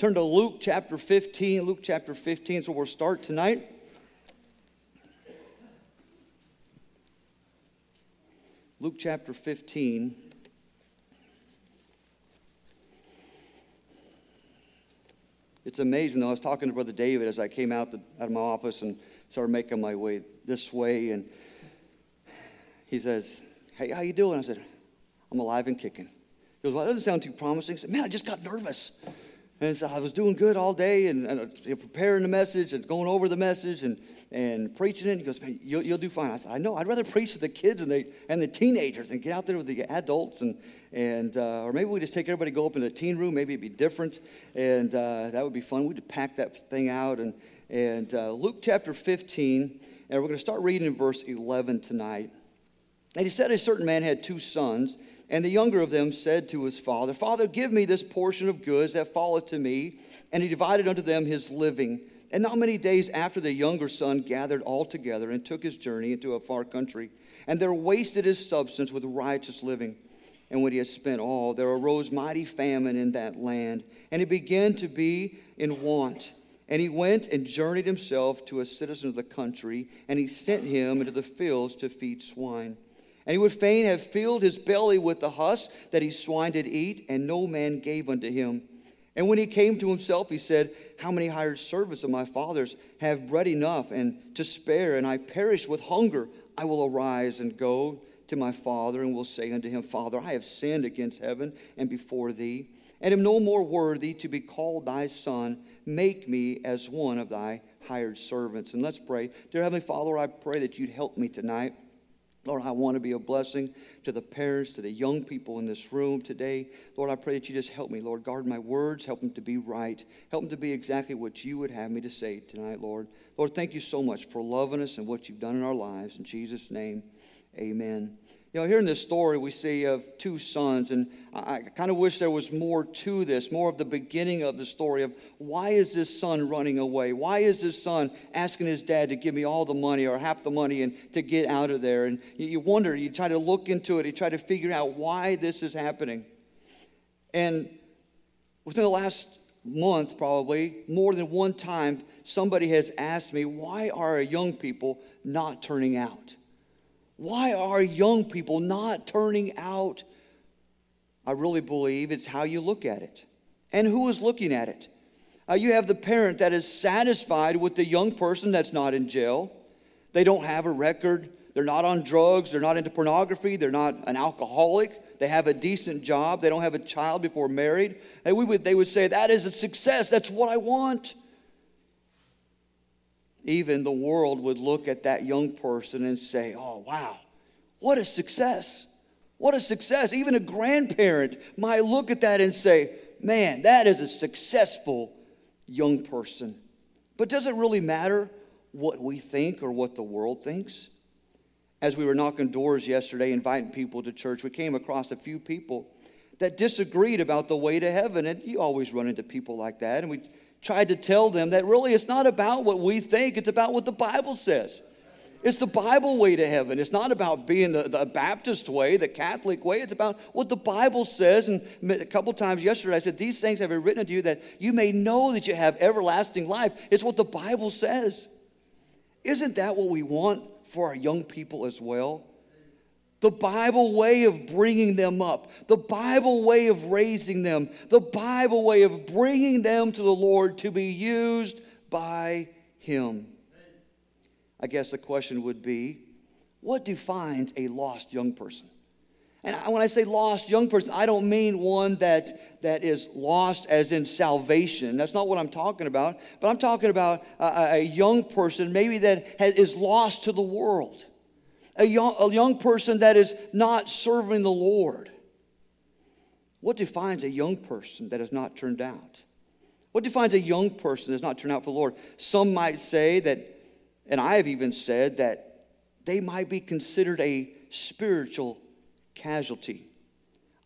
turn to Luke chapter 15. Luke chapter 15 is where we'll start tonight. Luke chapter 15. It's amazing, though. I was talking to Brother David as I came out, the, out of my office and started making my way this way. And he says, Hey, how you doing? I said, I'm alive and kicking. He goes, Well, that doesn't sound too promising. I said, Man, I just got nervous. And so I was doing good all day and, and uh, preparing the message and going over the message and, and preaching it. He goes, Man, you'll, you'll do fine. I said, I know. I'd rather preach to the kids and the, and the teenagers and get out there with the adults. And, and uh, or maybe we just take everybody, go up in the teen room. Maybe it'd be different. And uh, that would be fun. We'd pack that thing out. And, and uh, Luke chapter 15, and we're going to start reading in verse 11 tonight. And he said, A certain man had two sons. And the younger of them said to his father, Father, give me this portion of goods that falleth to me. And he divided unto them his living. And not many days after the younger son gathered all together and took his journey into a far country, and there wasted his substance with riotous living. And when he had spent all, there arose mighty famine in that land, and he began to be in want. And he went and journeyed himself to a citizen of the country, and he sent him into the fields to feed swine. And he would fain have filled his belly with the husk that his swine did eat, and no man gave unto him. And when he came to himself, he said, How many hired servants of my father's have bread enough and to spare, and I perish with hunger? I will arise and go to my father, and will say unto him, Father, I have sinned against heaven and before thee, and am no more worthy to be called thy son. Make me as one of thy hired servants. And let's pray. Dear Heavenly Father, I pray that you'd help me tonight. Lord, I want to be a blessing to the parents, to the young people in this room today. Lord, I pray that you just help me, Lord. Guard my words, help them to be right, help them to be exactly what you would have me to say tonight, Lord. Lord, thank you so much for loving us and what you've done in our lives. In Jesus' name, amen. You know, here in this story, we see of two sons, and I kind of wish there was more to this, more of the beginning of the story of why is this son running away? Why is this son asking his dad to give me all the money or half the money and to get out of there? And you wonder, you try to look into it, you try to figure out why this is happening. And within the last month, probably, more than one time, somebody has asked me, why are young people not turning out? Why are young people not turning out? I really believe it's how you look at it and who is looking at it. Uh, you have the parent that is satisfied with the young person that's not in jail. They don't have a record. They're not on drugs. They're not into pornography. They're not an alcoholic. They have a decent job. They don't have a child before married. And we would, they would say, That is a success. That's what I want even the world would look at that young person and say, oh, wow, what a success. What a success. Even a grandparent might look at that and say, man, that is a successful young person. But does it really matter what we think or what the world thinks? As we were knocking doors yesterday, inviting people to church, we came across a few people that disagreed about the way to heaven. And you always run into people like that. And we tried to tell them that really it's not about what we think, it's about what the Bible says. It's the Bible way to heaven. It's not about being the, the Baptist way, the Catholic way. It's about what the Bible says. And a couple times yesterday, I said, These things have been written to you that you may know that you have everlasting life. It's what the Bible says. Isn't that what we want for our young people as well? The Bible way of bringing them up, the Bible way of raising them, the Bible way of bringing them to the Lord to be used by Him. I guess the question would be what defines a lost young person? And when I say lost young person, I don't mean one that, that is lost as in salvation. That's not what I'm talking about. But I'm talking about a, a young person maybe that has, is lost to the world a young, a young person that is not serving the Lord? What defines a young person that has not turned out? What defines a young person that has not turned out for the Lord? Some might say that, and I have even said that they might be considered a spiritual casualty.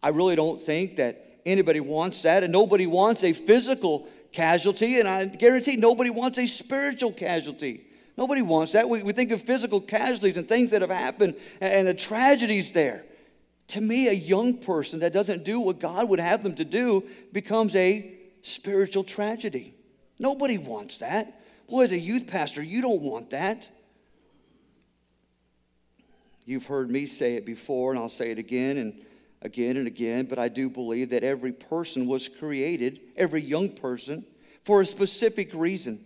I really don't think that anybody wants that, and nobody wants a physical casualty, and I guarantee nobody wants a spiritual casualty. Nobody wants that. We, we think of physical casualties and things that have happened and, and the tragedies there. To me, a young person that doesn't do what God would have them to do becomes a spiritual tragedy. Nobody wants that. Boy, as a youth pastor, you don't want that. You've heard me say it before, and I'll say it again and again and again, but I do believe that every person was created, every young person, for a specific reason.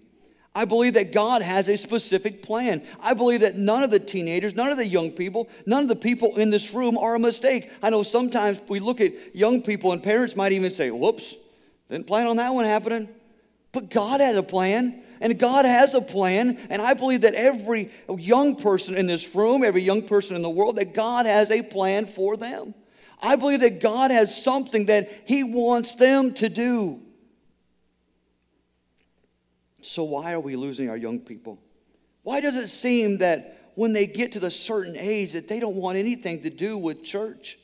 I believe that God has a specific plan. I believe that none of the teenagers, none of the young people, none of the people in this room are a mistake. I know sometimes we look at young people and parents might even say, whoops, didn't plan on that one happening. But God had a plan, and God has a plan. And I believe that every young person in this room, every young person in the world, that God has a plan for them. I believe that God has something that He wants them to do. So, why are we losing our young people? Why does it seem that when they get to the certain age that they don't want anything to do with church,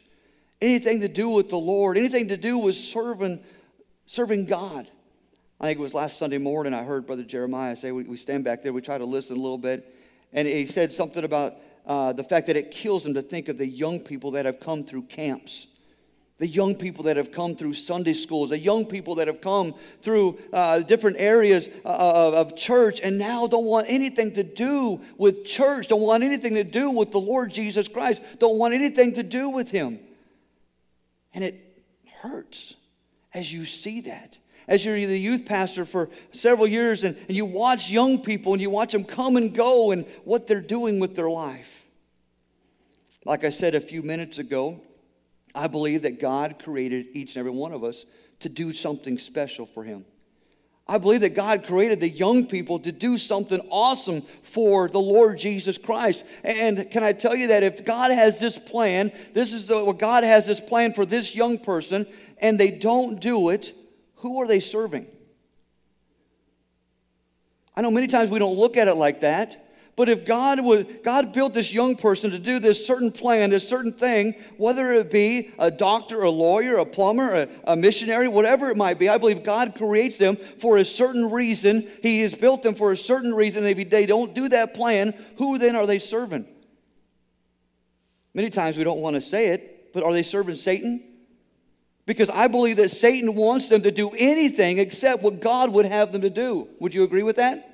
anything to do with the Lord, anything to do with serving, serving God? I think it was last Sunday morning I heard Brother Jeremiah say, we, we stand back there, we try to listen a little bit, and he said something about uh, the fact that it kills him to think of the young people that have come through camps the young people that have come through Sunday schools, the young people that have come through uh, different areas uh, of, of church and now don't want anything to do with church, don't want anything to do with the Lord Jesus Christ, don't want anything to do with Him. And it hurts as you see that as you're the youth pastor for several years and, and you watch young people and you watch them come and go and what they're doing with their life. Like I said a few minutes ago, I believe that God created each and every one of us to do something special for Him. I believe that God created the young people to do something awesome for the Lord Jesus Christ. And can I tell you that if God has this plan, this is the, what God has this plan for this young person, and they don't do it, who are they serving? I know many times we don't look at it like that. But if God would, God built this young person to do this certain plan, this certain thing, whether it be a doctor, a lawyer, a plumber, a, a missionary, whatever it might be, I believe God creates them for a certain reason. He has built them for a certain reason. And if they don't do that plan, who then are they serving? Many times we don't want to say it, but are they serving Satan? Because I believe that Satan wants them to do anything except what God would have them to do. Would you agree with that?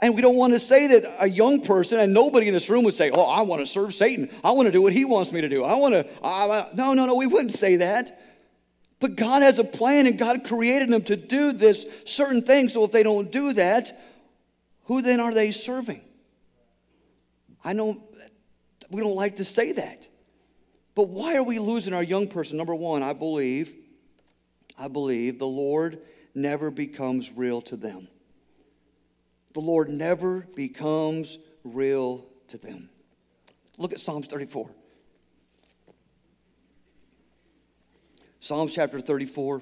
And we don't want to say that a young person, and nobody in this room would say, Oh, I want to serve Satan. I want to do what he wants me to do. I want to. I, no, no, no, we wouldn't say that. But God has a plan, and God created them to do this certain thing. So if they don't do that, who then are they serving? I know we don't like to say that. But why are we losing our young person? Number one, I believe, I believe the Lord never becomes real to them. The Lord never becomes real to them. Look at Psalms 34. Psalms chapter 34.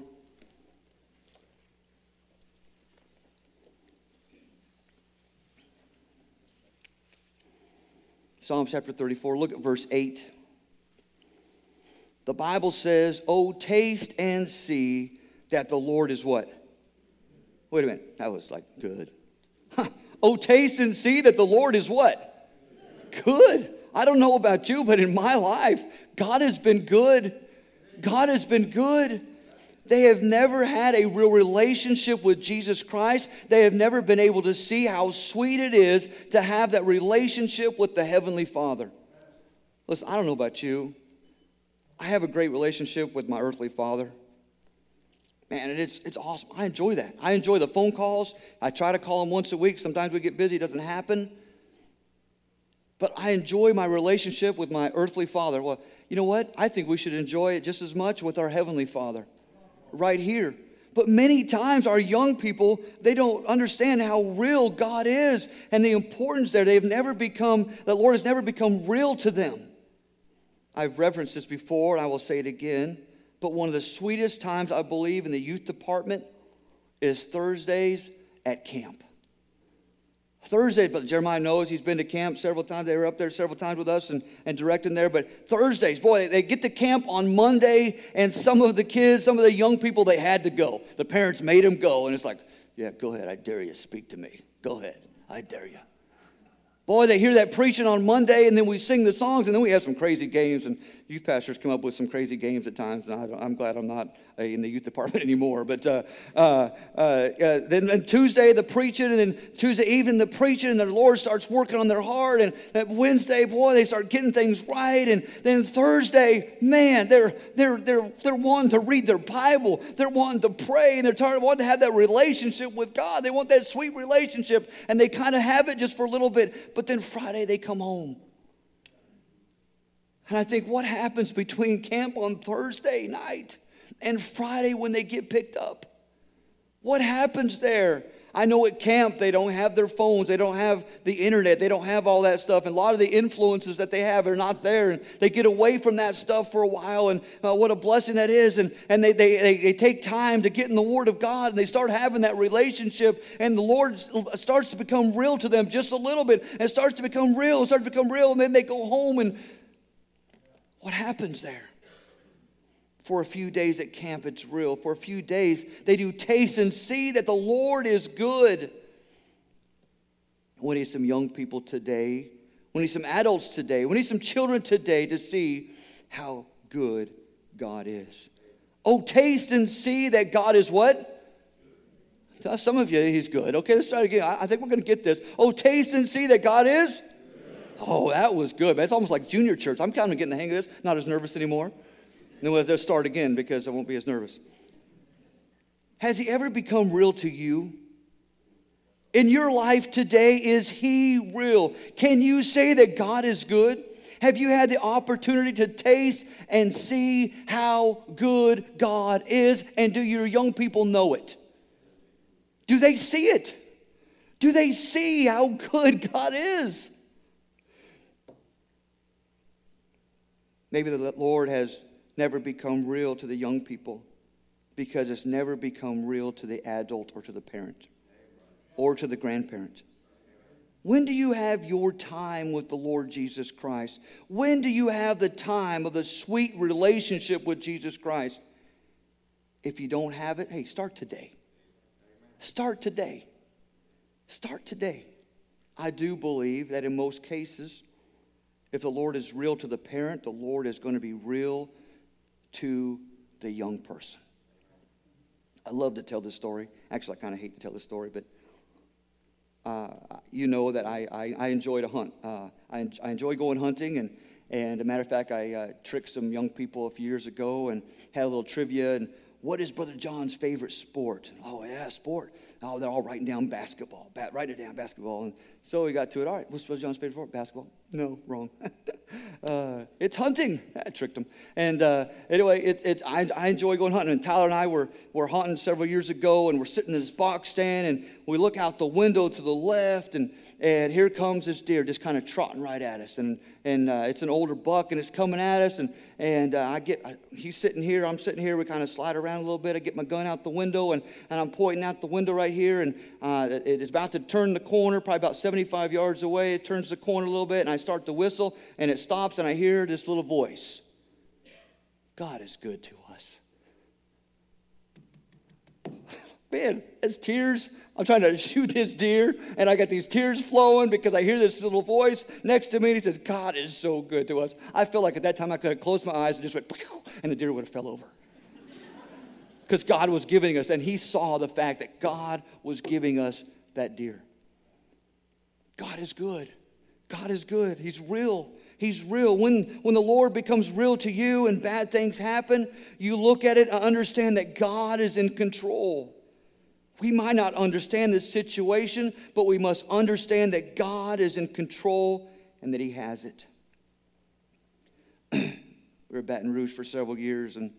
Psalms chapter 34, look at verse 8. The Bible says, Oh, taste and see that the Lord is what? Wait a minute. That was like good. Oh, taste and see that the Lord is what? Good. I don't know about you, but in my life, God has been good. God has been good. They have never had a real relationship with Jesus Christ. They have never been able to see how sweet it is to have that relationship with the Heavenly Father. Listen, I don't know about you. I have a great relationship with my earthly father. Man, and it's, it's awesome. I enjoy that. I enjoy the phone calls. I try to call them once a week. Sometimes we get busy, it doesn't happen. But I enjoy my relationship with my earthly father. Well, you know what? I think we should enjoy it just as much with our heavenly father right here. But many times our young people, they don't understand how real God is and the importance there. They've never become, the Lord has never become real to them. I've referenced this before, and I will say it again. But one of the sweetest times, I believe, in the youth department is Thursdays at camp. Thursdays, but Jeremiah knows he's been to camp several times. They were up there several times with us and, and directing there. But Thursdays, boy, they get to camp on Monday, and some of the kids, some of the young people, they had to go. The parents made them go, and it's like, yeah, go ahead. I dare you. Speak to me. Go ahead. I dare you. Boy, they hear that preaching on Monday, and then we sing the songs, and then we have some crazy games and youth pastors come up with some crazy games at times, and I am glad I'm not uh, in the youth department anymore. But uh, uh, uh, then, Tuesday, the preaching, and then Tuesday evening, the preaching, and the Lord starts working on their heart. And that Wednesday, boy, they start getting things right. And then Thursday, man, they're, they're, they're, they're wanting to read their Bible, they're wanting to pray, and they're tired, wanting to have that relationship with God. They want that sweet relationship, and they kind of have it just for a little bit. But then Friday, they come home and I think, what happens between camp on Thursday night and Friday when they get picked up? What happens there? I know at camp they don't have their phones, they don't have the internet, they don't have all that stuff. And a lot of the influences that they have are not there. And they get away from that stuff for a while. And uh, what a blessing that is. And, and they, they, they, they take time to get in the Word of God and they start having that relationship. And the Lord starts to become real to them just a little bit. And starts to become real, starts to become real. And then they go home and what happens there? For a few days at camp, it's real. For a few days, they do taste and see that the Lord is good. We need some young people today. We need some adults today. We need some children today to see how good God is. Oh, taste and see that God is what? Some of you, he's good. Okay, let's try again. I think we're going to get this. Oh, taste and see that God is Oh, that was good. Man. It's almost like junior church. I'm kind of getting the hang of this. Not as nervous anymore. Then we'll just start again because I won't be as nervous. Has he ever become real to you? In your life today, is he real? Can you say that God is good? Have you had the opportunity to taste and see how good God is? And do your young people know it? Do they see it? Do they see how good God is? Maybe the Lord has never become real to the young people because it's never become real to the adult or to the parent or to the grandparent. When do you have your time with the Lord Jesus Christ? When do you have the time of the sweet relationship with Jesus Christ? If you don't have it, hey, start today. Start today. Start today. I do believe that in most cases, if the Lord is real to the parent, the Lord is going to be real to the young person. I love to tell this story. Actually, I kind of hate to tell this story, but uh, you know that I, I, I enjoy to hunt. Uh, I, I enjoy going hunting, and, and a matter of fact, I uh, tricked some young people a few years ago and had a little trivia. And what is Brother John's favorite sport? Oh, yeah, sport. Oh, they're all writing down basketball. Ba- write it down, basketball. And so we got to it. All right, what's Brother John's favorite sport? Basketball. No, wrong. uh, it's hunting. I tricked him. And uh, anyway, it, it, I, I enjoy going hunting. And Tyler and I were, were hunting several years ago, and we're sitting in this box stand, and we look out the window to the left, and, and here comes this deer just kind of trotting right at us. And, and uh, it's an older buck, and it's coming at us. And, and uh, I get, I, he's sitting here, I'm sitting here. We kind of slide around a little bit. I get my gun out the window, and, and I'm pointing out the window right here, and uh, it is about to turn the corner, probably about 75 yards away. It turns the corner a little bit, and I start to whistle, and it stops, and I hear this little voice God is good to us. Man, it's tears. I'm trying to shoot this deer, and I got these tears flowing because I hear this little voice next to me, and he says, God is so good to us. I feel like at that time I could have closed my eyes and just went, and the deer would have fell over. Because God was giving us, and he saw the fact that God was giving us that deer. God is good. God is good. He's real. He's real. When, when the Lord becomes real to you and bad things happen, you look at it and understand that God is in control. We might not understand this situation, but we must understand that God is in control and that He has it. we were at Baton Rouge for several years, and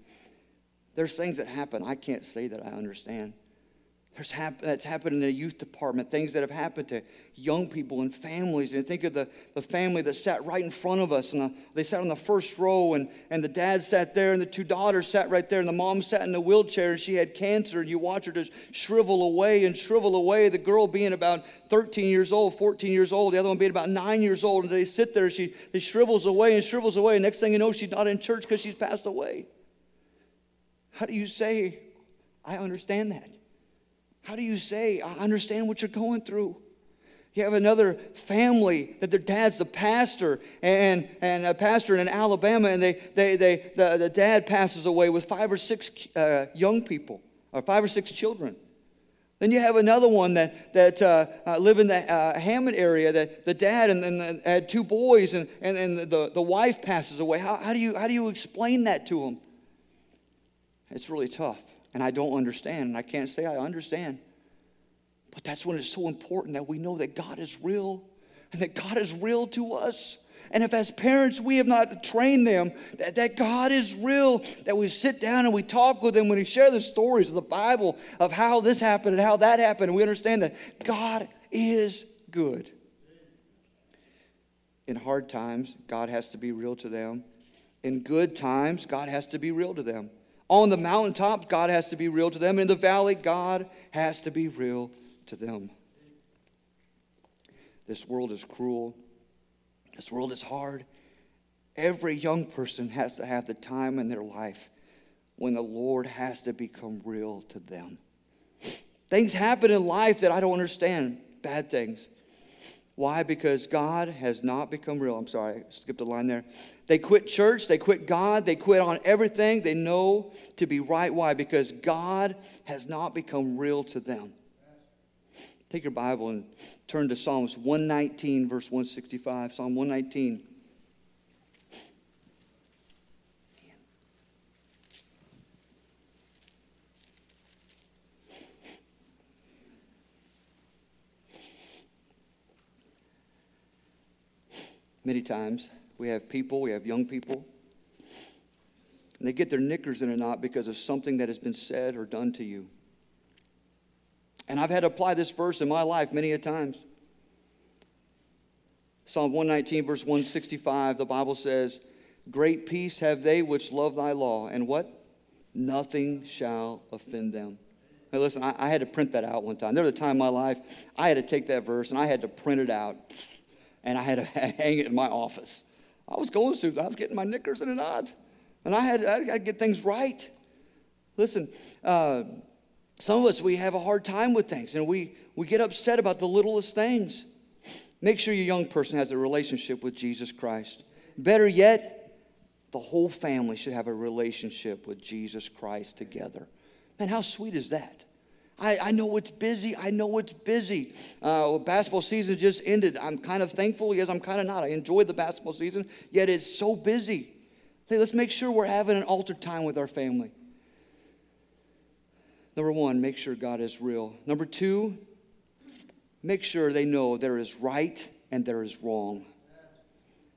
there's things that happen I can't say that I understand. There's hap- that's happened in the youth department, things that have happened to young people and families. And think of the, the family that sat right in front of us, and the, they sat on the first row, and, and the dad sat there, and the two daughters sat right there, and the mom sat in the wheelchair, and she had cancer, and you watch her just shrivel away and shrivel away. The girl being about 13 years old, 14 years old, the other one being about nine years old, and they sit there, she, she shrivels away and shrivels away. And next thing you know, she's not in church because she's passed away. How do you say, I understand that? How do you say, I understand what you're going through? You have another family that their dad's the pastor and, and a pastor in Alabama, and they, they, they, the, the dad passes away with five or six uh, young people, or five or six children. Then you have another one that, that uh, uh, live in the uh, Hammond area, that the dad and, and, had two boys, and, and, and the, the wife passes away. How, how, do you, how do you explain that to them? It's really tough, and I don't understand, and I can't say I understand. But that's when it's so important that we know that God is real and that God is real to us. And if as parents we have not trained them that, that God is real, that we sit down and we talk with them when we share the stories of the Bible of how this happened and how that happened, and we understand that God is good. In hard times, God has to be real to them. In good times, God has to be real to them. On the mountaintops, God has to be real to them. In the valley, God has to be real to them. This world is cruel. This world is hard. Every young person has to have the time in their life when the Lord has to become real to them. Things happen in life that I don't understand, bad things. Why? Because God has not become real. I'm sorry, I skipped a line there. They quit church, they quit God, they quit on everything they know to be right. Why? Because God has not become real to them. Take your Bible and turn to Psalms 119, verse 165. Psalm 119. Many times we have people, we have young people, and they get their knickers in a knot because of something that has been said or done to you. And I've had to apply this verse in my life many a times. Psalm 119, verse 165, the Bible says, Great peace have they which love thy law, and what? Nothing shall offend them. Now, listen, I, I, had to print that out one time. There was a time in my life I had to take that verse and I had to print it out, and I had to hang it in my office. I was going through, I was getting my knickers in a knot, and I had, I had to get things right. Listen, uh, some of us, we have a hard time with things and we, we get upset about the littlest things. Make sure your young person has a relationship with Jesus Christ. Better yet, the whole family should have a relationship with Jesus Christ together. Man, how sweet is that? I, I know it's busy. I know it's busy. Uh, basketball season just ended. I'm kind of thankful. Yes, I'm kind of not. I enjoyed the basketball season, yet it's so busy. Hey, let's make sure we're having an altar time with our family. Number one, make sure God is real. Number two, make sure they know there is right and there is wrong.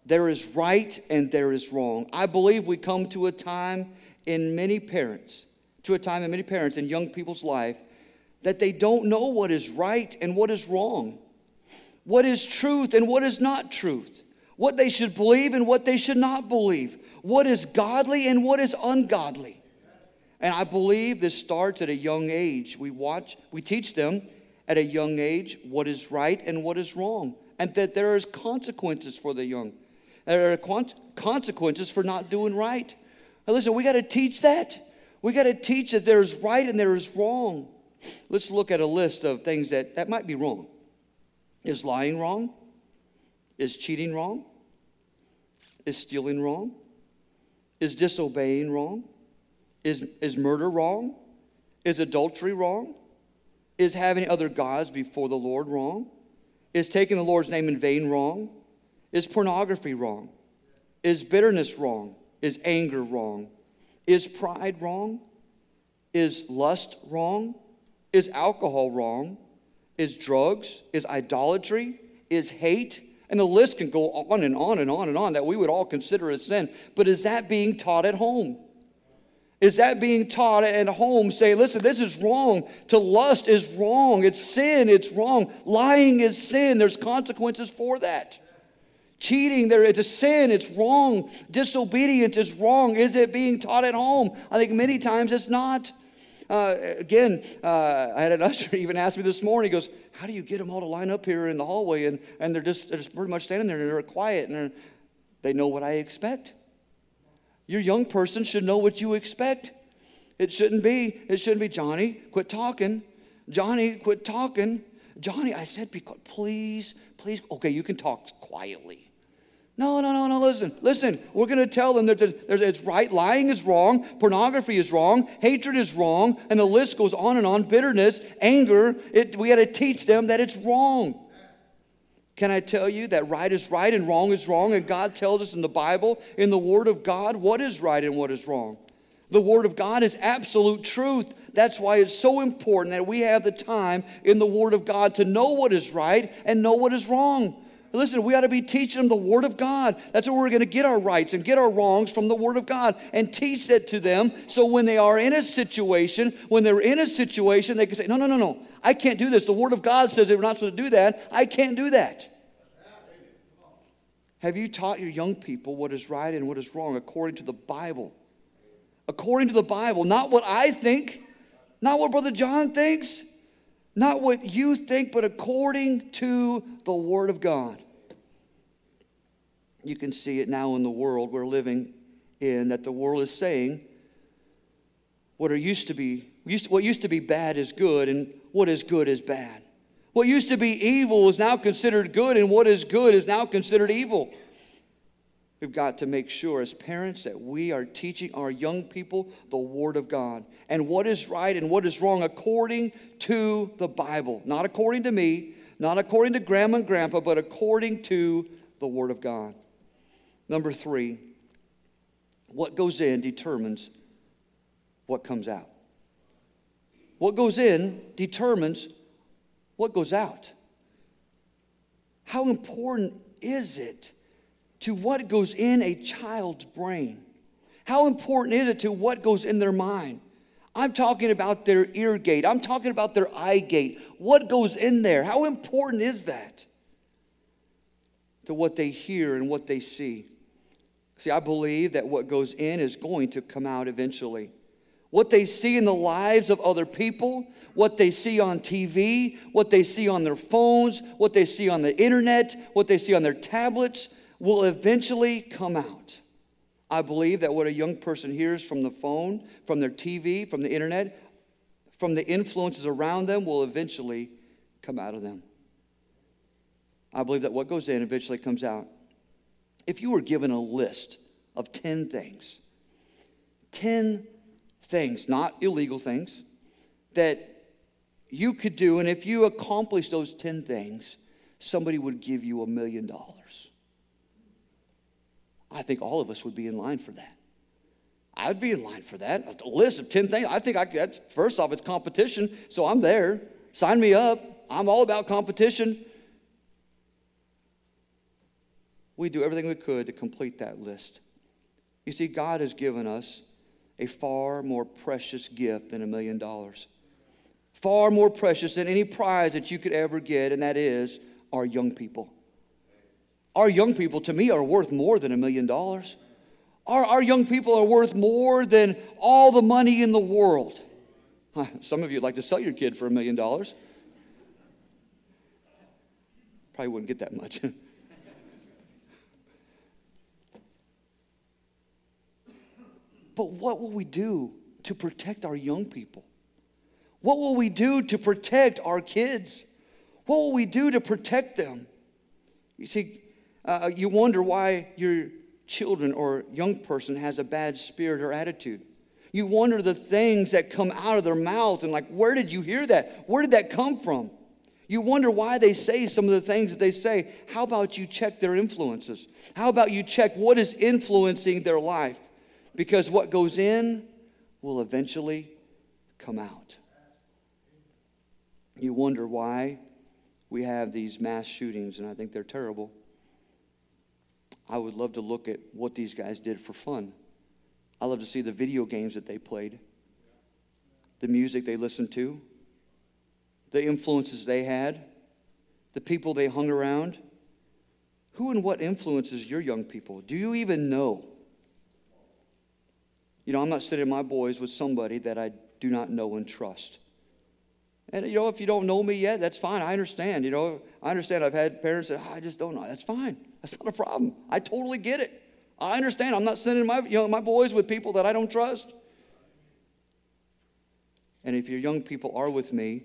There is right and there is wrong. I believe we come to a time in many parents, to a time in many parents and young people's life, that they don't know what is right and what is wrong, what is truth and what is not truth, what they should believe and what they should not believe, what is godly and what is ungodly. And I believe this starts at a young age. We watch, we teach them at a young age what is right and what is wrong, and that there is consequences for the young. There are consequences for not doing right. Now listen, we got to teach that. We got to teach that there is right and there is wrong. Let's look at a list of things that, that might be wrong. Is lying wrong? Is cheating wrong? Is stealing wrong? Is disobeying wrong? Is, is murder wrong? Is adultery wrong? Is having other gods before the Lord wrong? Is taking the Lord's name in vain wrong? Is pornography wrong? Is bitterness wrong? Is anger wrong? Is pride wrong? Is lust wrong? Is alcohol wrong? Is drugs? Is idolatry? Is hate? And the list can go on and on and on and on that we would all consider a sin. But is that being taught at home? Is that being taught at home Say, listen, this is wrong. To lust is wrong. It's sin. It's wrong. Lying is sin. There's consequences for that. Cheating, there, it's a sin. It's wrong. Disobedience is wrong. Is it being taught at home? I think many times it's not. Uh, again, uh, I had an usher even ask me this morning, he goes, How do you get them all to line up here in the hallway? And, and they're, just, they're just pretty much standing there and they're quiet and they know what I expect. Your young person should know what you expect. It shouldn't be, it shouldn't be, Johnny, quit talking. Johnny, quit talking. Johnny, I said, please, please. Okay, you can talk quietly. No, no, no, no, listen, listen. We're going to tell them that there's, it's right, lying is wrong, pornography is wrong, hatred is wrong, and the list goes on and on. Bitterness, anger, it, we got to teach them that it's wrong. Can I tell you that right is right and wrong is wrong? And God tells us in the Bible, in the Word of God, what is right and what is wrong. The Word of God is absolute truth. That's why it's so important that we have the time in the Word of God to know what is right and know what is wrong. Listen, we ought to be teaching them the Word of God. That's where we're going to get our rights and get our wrongs from the Word of God and teach that to them so when they are in a situation, when they're in a situation, they can say, No, no, no, no, I can't do this. The Word of God says that we're not supposed to do that. I can't do that. Have you taught your young people what is right and what is wrong according to the Bible? According to the Bible, not what I think, not what Brother John thinks, not what you think, but according to the Word of God. You can see it now in the world we're living in, that the world is saying what are used to be what used to be bad is good, and what is good is bad. What used to be evil is now considered good, and what is good is now considered evil. We've got to make sure as parents that we are teaching our young people the Word of God and what is right and what is wrong according to the Bible. Not according to me, not according to grandma and grandpa, but according to the Word of God. Number three, what goes in determines what comes out. What goes in determines what goes out. How important is it? To what goes in a child's brain. How important is it to what goes in their mind? I'm talking about their ear gate. I'm talking about their eye gate. What goes in there? How important is that to what they hear and what they see? See, I believe that what goes in is going to come out eventually. What they see in the lives of other people, what they see on TV, what they see on their phones, what they see on the internet, what they see on their tablets, will eventually come out. I believe that what a young person hears from the phone, from their TV, from the internet, from the influences around them will eventually come out of them. I believe that what goes in eventually comes out. If you were given a list of 10 things, 10 things, not illegal things, that you could do, and if you accomplish those 10 things, somebody would give you a million dollars. I think all of us would be in line for that. I'd be in line for that. A list of 10 things. I think I could, first off, it's competition, so I'm there. Sign me up. I'm all about competition. We do everything we could to complete that list. You see, God has given us a far more precious gift than a million dollars. Far more precious than any prize that you could ever get, and that is our young people. Our young people, to me, are worth more than a million dollars. Our, our young people are worth more than all the money in the world. Some of you would like to sell your kid for a million dollars. Probably wouldn't get that much. but what will we do to protect our young people? What will we do to protect our kids? What will we do to protect them? You see, uh, you wonder why your children or young person has a bad spirit or attitude. You wonder the things that come out of their mouth and, like, where did you hear that? Where did that come from? You wonder why they say some of the things that they say. How about you check their influences? How about you check what is influencing their life? Because what goes in will eventually come out. You wonder why we have these mass shootings, and I think they're terrible. I would love to look at what these guys did for fun. I love to see the video games that they played, the music they listened to, the influences they had, the people they hung around. Who and what influences your young people? Do you even know? You know, I'm not sitting my boys with somebody that I do not know and trust. And, you know, if you don't know me yet, that's fine. I understand. You know, I understand I've had parents that, oh, I just don't know. That's fine. That's not a problem. I totally get it. I understand. I'm not sending my, you know, my boys with people that I don't trust. And if your young people are with me,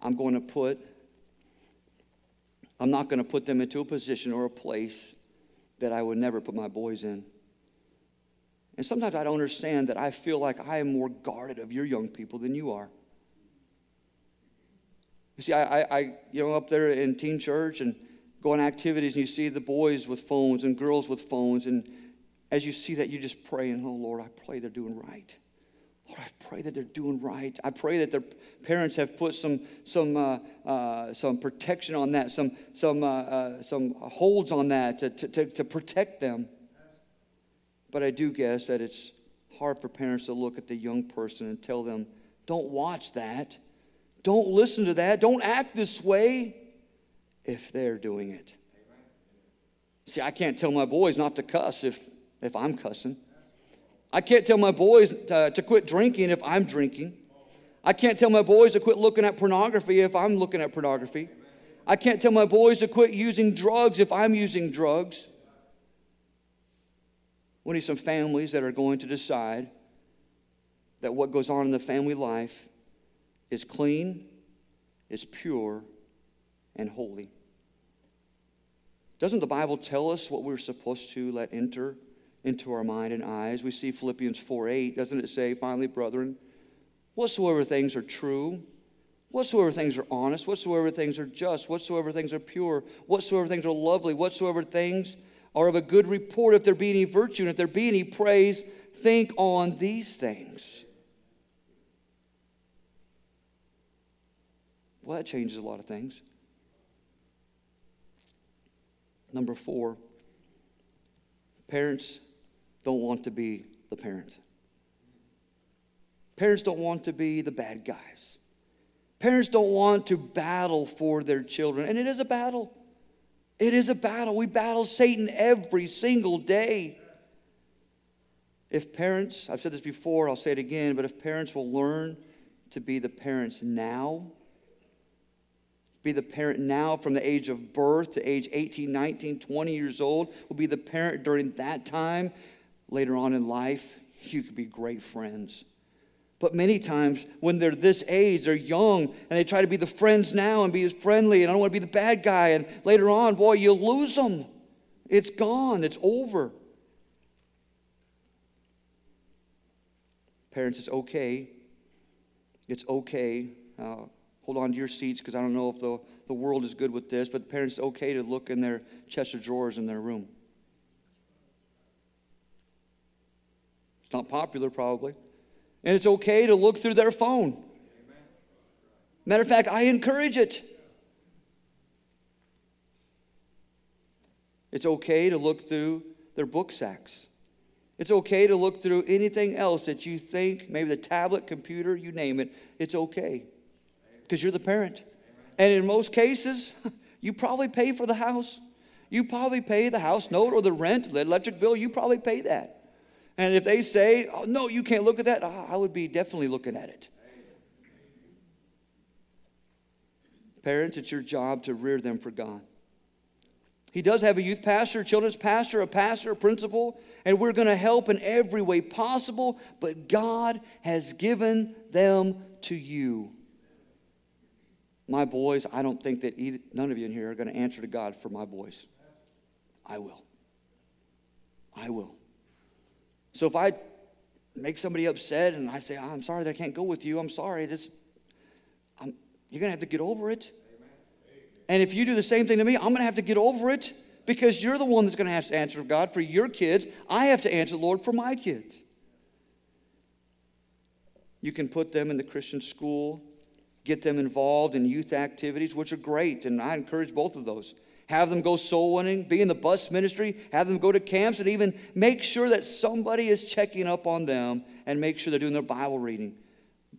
I'm going to put I'm not going to put them into a position or a place that I would never put my boys in. And sometimes I don't understand that I feel like I am more guarded of your young people than you are. You see, I, I, you know, up there in teen church and go on activities, and you see the boys with phones and girls with phones, and as you see that, you just pray, and oh Lord, I pray they're doing right. Lord, I pray that they're doing right. I pray that their parents have put some, some, uh, uh, some protection on that, some, some, uh, uh some holds on that to, to, to protect them. But I do guess that it's hard for parents to look at the young person and tell them, don't watch that. Don't listen to that. Don't act this way if they're doing it. See, I can't tell my boys not to cuss if, if I'm cussing. I can't tell my boys to, to quit drinking if I'm drinking. I can't tell my boys to quit looking at pornography if I'm looking at pornography. I can't tell my boys to quit using drugs if I'm using drugs. We need some families that are going to decide that what goes on in the family life is clean, is pure, and holy. Doesn't the Bible tell us what we're supposed to let enter into our mind and eyes. We see Philippians 4 8. Doesn't it say, finally, brethren, whatsoever things are true, whatsoever things are honest, whatsoever things are just, whatsoever things are pure, whatsoever things are lovely, whatsoever things are of a good report, if there be any virtue and if there be any praise, think on these things. Well, that changes a lot of things. Number four, parents don't want to be the parent. Parents don't want to be the bad guys. Parents don't want to battle for their children. And it is a battle. It is a battle. We battle Satan every single day. If parents, I've said this before, I'll say it again, but if parents will learn to be the parents now, be the parent now from the age of birth to age 18, 19, 20 years old, will be the parent during that time, later on in life, you could be great friends. But many times when they're this age, they're young and they try to be the friends now and be as friendly, and I don't want to be the bad guy. And later on, boy, you'll lose them. It's gone, it's over. Parents, it's okay. It's okay. Uh, hold on to your seats because I don't know if the, the world is good with this, but parents, it's okay to look in their chest of drawers in their room. It's not popular, probably. And it's okay to look through their phone. Matter of fact, I encourage it. It's okay to look through their book sacks. It's okay to look through anything else that you think, maybe the tablet, computer, you name it. It's okay because you're the parent. And in most cases, you probably pay for the house. You probably pay the house note or the rent, the electric bill, you probably pay that. And if they say, oh, no, you can't look at that, I would be definitely looking at it. Parents, it's your job to rear them for God. He does have a youth pastor, a children's pastor, a pastor, a principal, and we're going to help in every way possible, but God has given them to you. My boys, I don't think that either, none of you in here are going to answer to God for my boys. I will. I will. So if I make somebody upset and I say, I'm sorry that I can't go with you, I'm sorry, this, I'm, you're going to have to get over it. And if you do the same thing to me, I'm going to have to get over it because you're the one that's going to have to answer God for your kids. I have to answer the Lord for my kids. You can put them in the Christian school, get them involved in youth activities, which are great, and I encourage both of those have them go soul winning, be in the bus ministry, have them go to camps, and even make sure that somebody is checking up on them and make sure they're doing their Bible reading.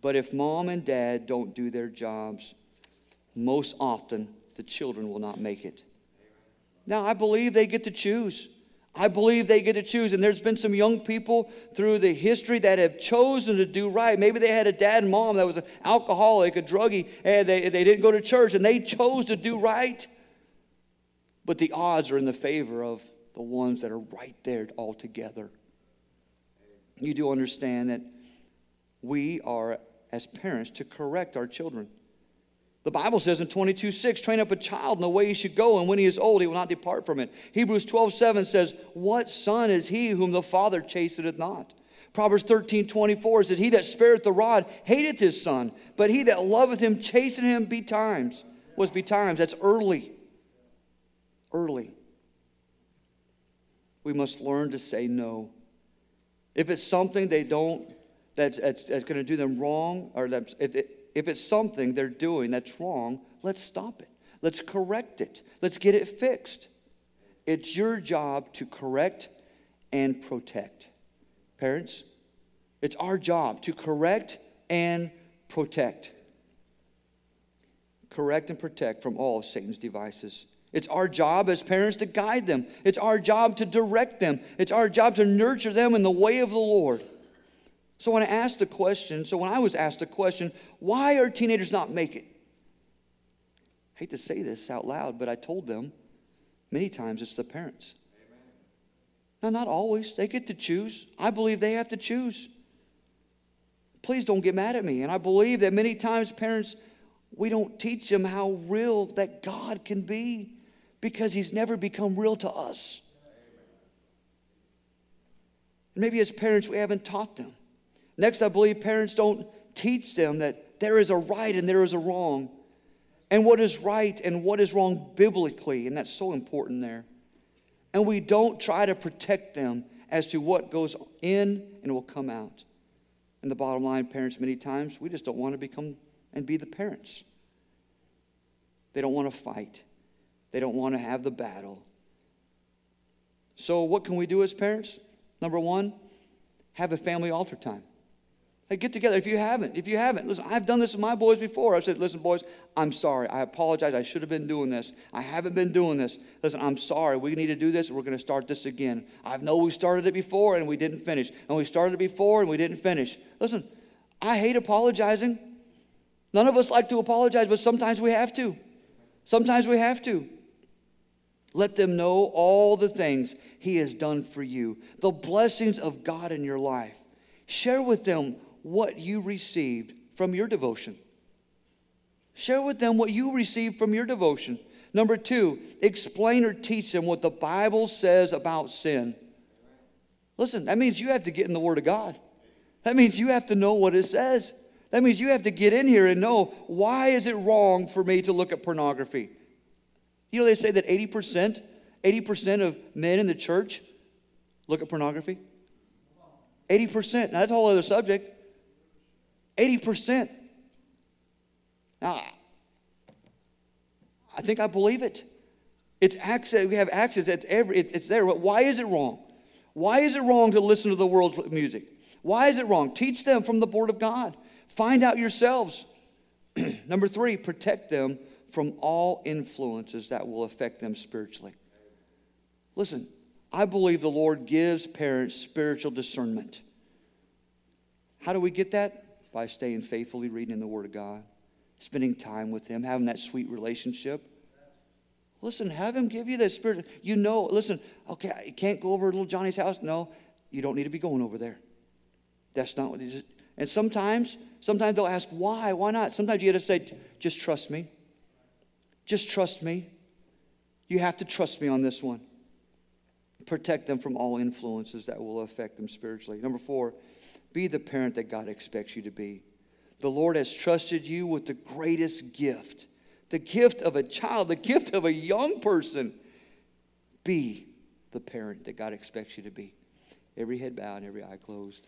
But if mom and dad don't do their jobs, most often the children will not make it. Now, I believe they get to choose. I believe they get to choose. And there's been some young people through the history that have chosen to do right. Maybe they had a dad and mom that was an alcoholic, a druggie, and they, they didn't go to church, and they chose to do right. But the odds are in the favor of the ones that are right there all together. You do understand that we are, as parents, to correct our children. The Bible says in 22 6, train up a child in the way he should go, and when he is old, he will not depart from it. Hebrews 12 7 says, What son is he whom the father chasteneth not? Proverbs 13 24 says, He that spareth the rod hateth his son, but he that loveth him chasteneth him betimes. Was betimes. That's early. Early. We must learn to say no. If it's something they don't, that's, that's, that's going to do them wrong, or if, it, if it's something they're doing that's wrong, let's stop it. Let's correct it. Let's get it fixed. It's your job to correct and protect. Parents, it's our job to correct and protect. Correct and protect from all Satan's devices. It's our job as parents to guide them. It's our job to direct them. It's our job to nurture them in the way of the Lord. So when I asked the question, so when I was asked the question, why are teenagers not making it? I hate to say this out loud, but I told them many times it's the parents. Now, not always. They get to choose. I believe they have to choose. Please don't get mad at me. And I believe that many times parents, we don't teach them how real that God can be because he's never become real to us. And Maybe as parents, we haven't taught them. Next, I believe parents don't teach them that there is a right and there is a wrong, and what is right and what is wrong biblically, and that's so important there. And we don't try to protect them as to what goes in and will come out. And the bottom line, parents, many times, we just don't want to become and be the parents. They don't want to fight, they don't want to have the battle. So, what can we do as parents? Number one, have a family altar time. Hey, get together. If you haven't, if you haven't, listen, I've done this with my boys before. I said, listen, boys, I'm sorry. I apologize. I should have been doing this. I haven't been doing this. Listen, I'm sorry. We need to do this. We're going to start this again. I know we started it before and we didn't finish. And we started it before and we didn't finish. Listen, I hate apologizing. None of us like to apologize, but sometimes we have to. Sometimes we have to. Let them know all the things He has done for you, the blessings of God in your life. Share with them what you received from your devotion. Share with them what you received from your devotion. Number two, explain or teach them what the Bible says about sin. Listen, that means you have to get in the Word of God. That means you have to know what it says. That means you have to get in here and know why is it wrong for me to look at pornography? You know, they say that 80%, 80% of men in the church look at pornography. 80%. Now, that's a whole other subject. 80%. Now, I think I believe it. It's access. We have access. It's, every, it's, it's there. But why is it wrong? Why is it wrong to listen to the world's music? Why is it wrong? Teach them from the Word of God. Find out yourselves. Number three, protect them from all influences that will affect them spiritually. Listen, I believe the Lord gives parents spiritual discernment. How do we get that? By staying faithfully reading the Word of God, spending time with Him, having that sweet relationship. Listen, have Him give you that spirit. You know, listen, okay, I can't go over to little Johnny's house. No, you don't need to be going over there. That's not what it is. And sometimes, sometimes they'll ask, why? Why not? Sometimes you got to say, just trust me. Just trust me. You have to trust me on this one. Protect them from all influences that will affect them spiritually. Number four, be the parent that God expects you to be. The Lord has trusted you with the greatest gift the gift of a child, the gift of a young person. Be the parent that God expects you to be. Every head bowed, every eye closed.